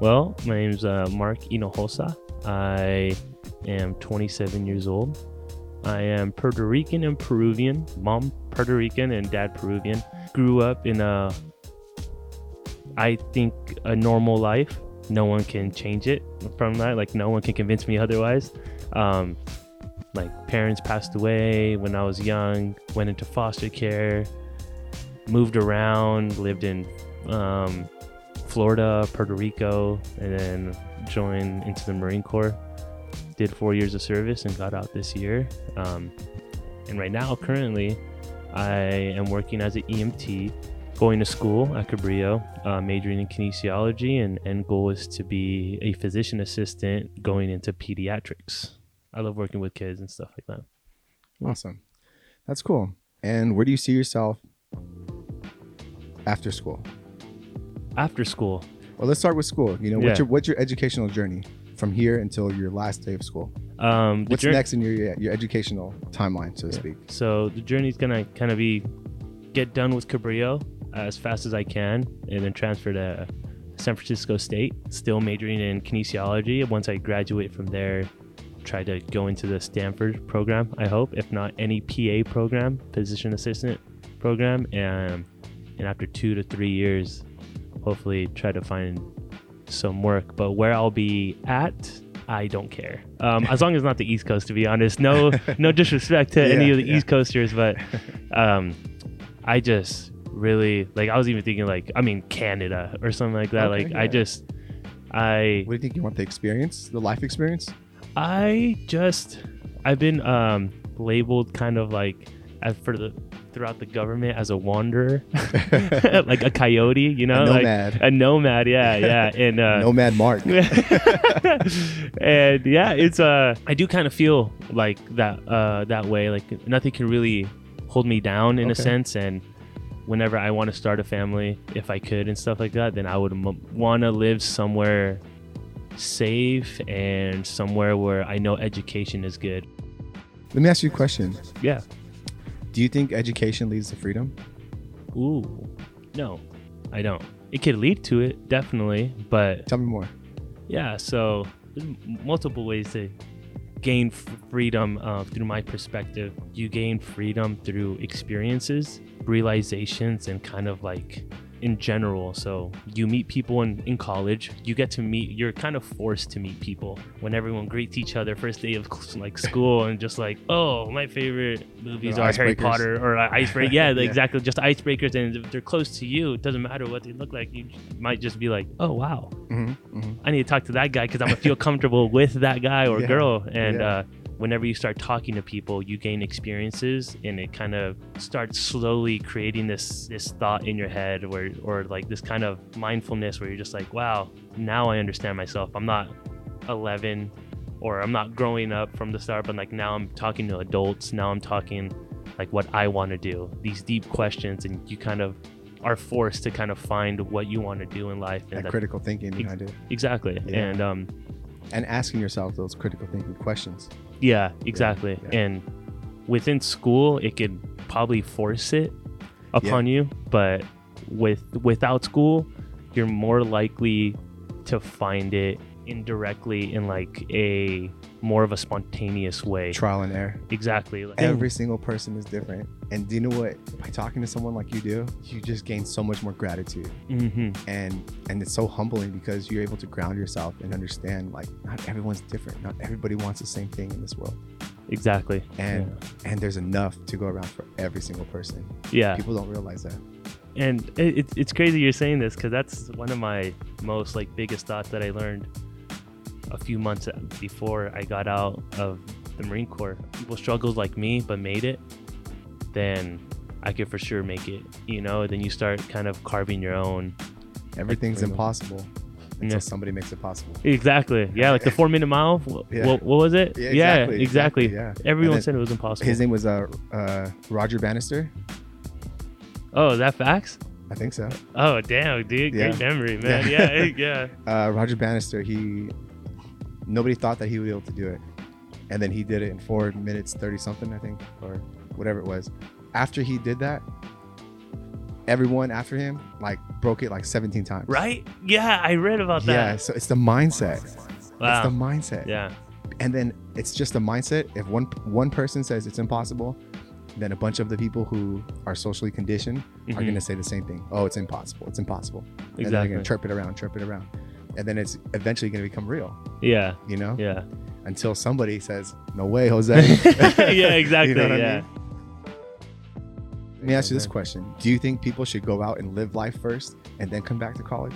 Well, my name's uh, Mark Hinojosa. I am 27 years old. I am Puerto Rican and Peruvian. Mom Puerto Rican and dad Peruvian. Grew up in a, I think, a normal life. No one can change it from that. Like no one can convince me otherwise. Um, like parents passed away when I was young. Went into foster care. Moved around. Lived in um, Florida, Puerto Rico, and then joined into the Marine Corps. Did four years of service and got out this year. Um, and right now, currently, I am working as an EMT, going to school at Cabrillo, uh, majoring in kinesiology, and end goal is to be a physician assistant going into pediatrics. I love working with kids and stuff like that. Awesome. That's cool. And where do you see yourself after school? After school, Well, let's start with school. You know, what's Yeah. your what's your educational journey from here until your last day of school? um, What's next in your your educational timeline, so to speak? So the journey's gonna kind of be get done with Cabrillo as fast as I can, and then transfer to San Francisco State. Still majoring in kinesiology. Once I graduate from there, try to go into the Stanford program. I hope, if not any PA program, physician assistant program, and and after two to three years, hopefully try to find some work. But where I'll be at. I don't care. Um, as long as not the East Coast, to be honest. No, no disrespect to any of the yeah. East Coasters, but um, I just really like. I was even thinking like, I mean, Canada or something like that. Okay, like, yeah. I just, I, What do you think you want the experience, the life experience? I just, I've been um, labeled kind of like for the throughout the government as a wanderer, like a coyote, you know, like nomad. a nomad. Yeah, yeah, and uh, Nomad Mark. and yeah, it's uh I do kind of feel like that uh that way. Like nothing can really hold me down in a sense and whenever I want to start a family, if I could and stuff like that, then I would m- want to live somewhere safe and somewhere where I know education is good. Let me ask you a question. Yeah. Do you think education leads to freedom? Ooh. No. I don't. It could lead to it, definitely, but Tell me more. Yeah, so there's multiple ways to gain f- freedom uh, through my perspective. You gain freedom through experiences, realizations, and kind of like in general. So you meet people in, in college, you get to meet, you're kind of forced to meet people when everyone greets each other first day of like school and just like, oh, my favorite movies They're Harry icebreakers. Potter or uh, Icebreaker. Yeah, Yeah. exactly. Just icebreakers. And if they're close to you, it doesn't matter what they look like. You might just be like, oh, wow. hmm hmm I need to talk to that guy because I'm gonna feel comfortable with that guy or Yeah, girl. And yeah. uh, whenever you start talking to people, you gain experiences, and it kind of starts slowly creating this this thought in your head, where or like this kind of mindfulness, where you're just like, wow, now I understand myself. I'm not 11, or I'm not growing up from the start, but like now I'm talking to adults. Now I'm talking like what I want to do. These deep questions, and you kind of are forced to kind of find what you want to do in life and That critical thinking behind it. Exactly. Yeah. And um And asking yourself those critical thinking questions. Yeah, exactly. yeah. And within school it could probably force it upon you, but with without school, you're more likely to find it indirectly in like a more of a spontaneous way. Trial and error. Exactly. Like, Every single person is different. And do you know what? By talking to someone like you do, you just gain so much more gratitude. Mhm. And and it's so humbling because you're able to ground yourself and understand like not everyone's different. Not everybody wants the same thing in this world. Exactly. And and there's enough to go around for every single person. yeah. People don't realize that. and it, it's crazy you're saying this because that's one of my most like biggest thoughts that i learned a few months before i got out of the marine corps people struggled like me but made it then i could for sure make it you know then you start kind of carving your own Everything's freedom. impossible until Yeah. somebody makes it possible. exactly yeah like the four minute mile Yeah. what, what was it Yeah, yeah exactly, exactly, exactly, yeah. everyone said it was impossible His name was uh, uh, Roger Bannister. oh is that facts I think so. oh damn dude Yeah. great memory man Yeah. yeah yeah Uh, Roger Bannister, he nobody thought that he would be able to do it, and then he did it in four minutes thirty something, I think, or whatever it was. After he did that, everyone after him like broke it like 17 times. Right? Yeah, I read about that. Yeah. So it's the mindset. It's Wow. the mindset. yeah. And then it's just a mindset. If one one person says it's impossible, then a bunch of the people who are socially conditioned are Mhm. going to say the same thing. Oh, it's impossible. It's impossible. Exactly. And they're going to chirp it around, chirp it around. And then it's eventually going to become real, Yeah. you know? Yeah. Until somebody says, no way, Jose. yeah, exactly. You know what I yeah. mean? Let me ask you this question. Do you think people should go out and live life first and then come back to college?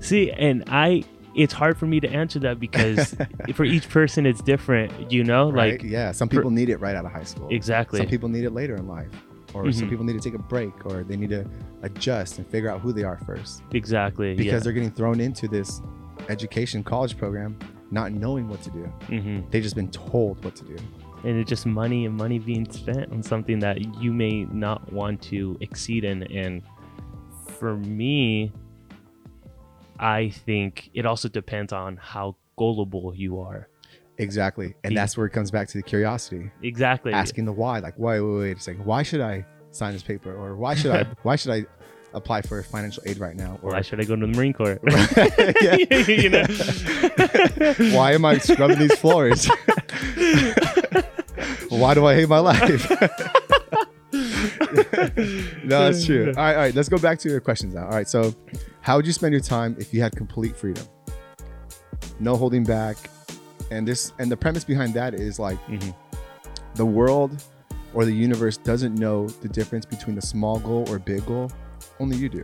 See, and I it's hard for me to answer that because for each person it's different, you know? Right? Like yeah, some people need it right out of high school. exactly. Some people need it later in life. Or some Mhm. people need to take a break or they need to adjust and figure out who they are first. exactly. Because yeah. they're getting thrown into this education college program not knowing what to do. hmm They've just been told what to do. and it's just money and money being spent on something that you may not want to exceed in and for me i think it also depends on how gullible you are Exactly. And that's where it comes back to the curiosity. exactly Asking the why. Like, why wait, wait a second. Why should I sign this paper? Or why should I why should I apply for financial aid right now? Or why should i go to the marine corps you know why am I scrubbing these floors? why do I hate my life? no, that's true. All right, all right. Let's go back to your questions now. All right. So, how would you spend your time if you had complete freedom? No holding back. And this and the premise behind that is like Mhm. the world or the universe doesn't know the difference between a small goal or big goal. Only you do.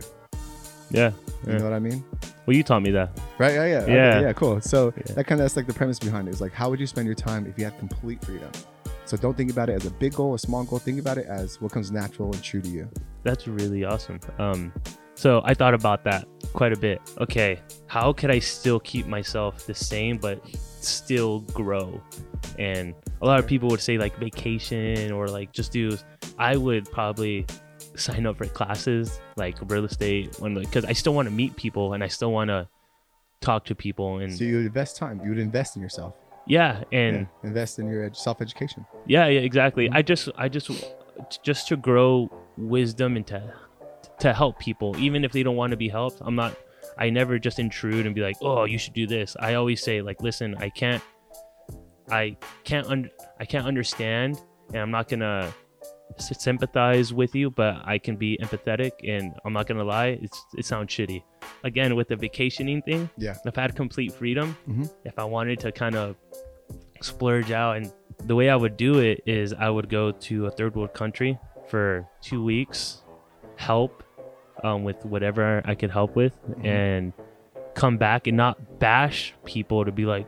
yeah You Yeah. know what I mean? well you taught me that Right? Yeah, yeah. Okay, Yeah. yeah, cool. So Yeah. that kind of that's like the premise behind it. Is like how would you spend your time if you had complete freedom? So don't think about it as a big goal, a small goal. Think about it as what comes natural and true to you. That's really awesome. Um, so I thought about that quite a bit. Okay, how could I still keep myself the same but still grow? And a lot of people would say like vacation or like just do. I would probably sign up for classes like real estate when because I still want to meet people and I still want to talk to people and So you would invest time. You would invest in yourself. yeah and Yeah. Invest in your ed- self-education. Yeah, yeah, exactly. I just, I just, just to grow wisdom and to, to help people, even if they don't want to be helped. I'm not. I never just intrude and be like, oh, you should do this. I always say like, listen, I can't, I can't, un- I can't understand, and I'm not gonna sympathize with you, but I can be empathetic, and I'm not gonna lie. It's, it sounds shitty. Again, with the vacationing thing, Yeah. if I had complete freedom, Mhm. if I wanted to kind of splurge out, and the way I would do it is I would go to a third world country for two weeks, help um, with whatever I could help with, Mhm. and come back and not bash people to be like,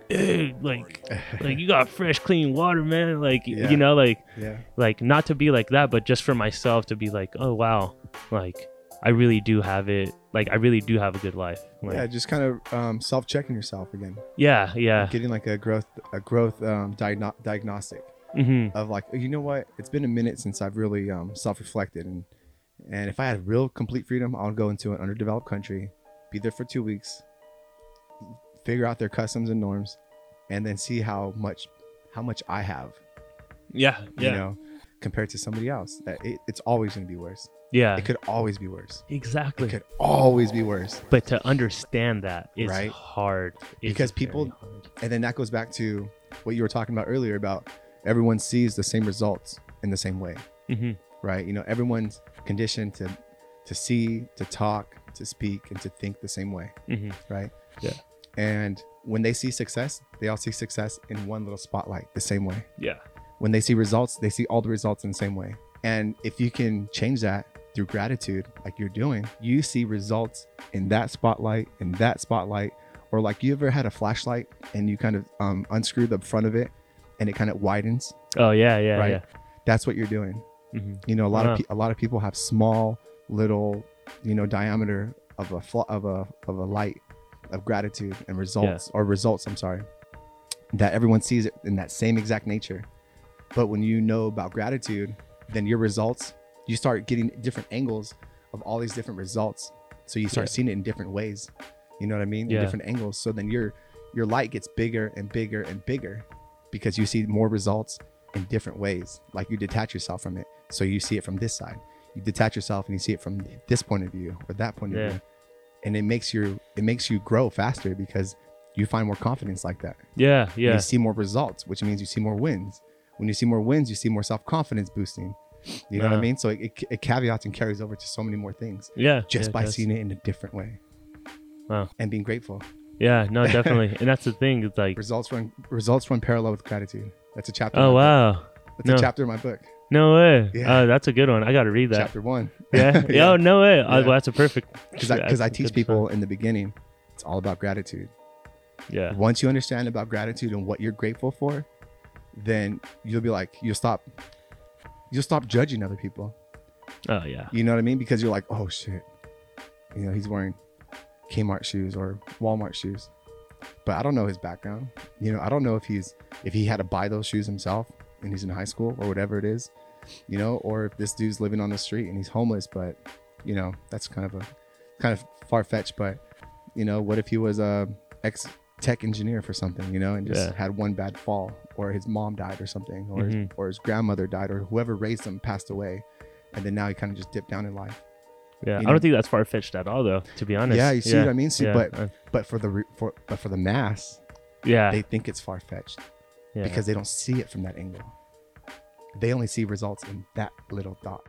like, like you got fresh, clean water, man. Like, Yeah. you know, like, Yeah. like not to be like that, but just for myself to be like, oh wow, like I really do have it. Like I really do have a good life. Like, yeah. Just kind of um, self-checking yourself again. yeah, yeah. Getting like a growth, a growth um, diagno- diagnostic. hmm of like you know what it's been a minute since i've really um, self-reflected and and if i had real complete freedom i would go into an underdeveloped country be there for two weeks figure out their customs and norms and then see how much how much i have Yeah, yeah, you know compared to somebody else Uh, it, it's always going to be worse yeah. it could always be worse exactly. it could always be worse but to understand that is Right. hard. It's Because people- hard. and then that goes back to what you were talking about earlier about everyone sees the same results in the same way Mhm. Right? You know, everyone's conditioned to to see, to talk, to speak, and to think the same way, Mhm. right? Yeah. And when they see success, they all see success in one little spotlight the same way. Yeah. When they see results, they see all the results in the same way. And if you can change that through gratitude, like you're doing, you see results in that spotlight, in that spotlight, or like you ever had a flashlight and you kind of um, unscrew the front of it and it kind of widens. Oh yeah, yeah, Right. yeah. That's what you're doing. Hmm You know, a lot Wow. of pe- a lot of people have small, little, you know, diameter of a fl- of a of a light of gratitude and results or results. I'm sorry, that everyone sees it in that same exact nature. But when you know about gratitude, then your results, you start getting different angles of all these different results. So you start Yeah. seeing it in different ways. You know what I mean? Yeah. In different angles. So then your your light gets bigger and bigger and bigger because you see more results in different ways. Like you detach yourself from it. So you see it from this side. you detach yourself and you see it from this point of view or that point Yeah. of view and it makes you it makes you grow faster because you find more confidence like that Yeah, And yeah, you see more results which means you see more wins when you see more wins you see more self-confidence boosting you know what i Uh-huh. mean so it, it, it caveats and carries over to so many more things yeah. just yeah, by seeing it in a different way Wow. and being grateful Yeah, no, definitely, and that's the thing. It's like, results run results run parallel with gratitude that's a chapter oh my book. wow, that's no. a chapter in my book no way. Yeah. Oh, that's a good one. I got to read that. chapter one Yeah. Yeah. Oh, no way. Oh, Yeah. well, that's a perfect. because I, 'cause I teach people stuff. in the beginning it's all about gratitude Yeah. once you understand about gratitude and what you're grateful for then you'll be like you'll stop you'll stop judging other people Oh yeah. you know what i mean because you're like oh shit you know he's wearing kmart shoes or walmart shoes but i don't know his background you know i don't know if he's if he had to buy those shoes himself and he's in high school or whatever it is you know or if this dude's living on the street and he's homeless but you know that's kind of a kind of far-fetched but you know what if he was a ex tech engineer for something you know and just Yeah. had one bad fall or his mom died or something or his, Mhm. or his grandmother died or whoever raised him passed away and then now he kind of just dipped down in life Yeah. you I don't think that's far fetched at all, though. To be honest. yeah you see what i mean see yeah, but uh, but for the re- for but for the mass yeah. they think it's far-fetched yeah. because they don't see it from that angle they only see results in that little dot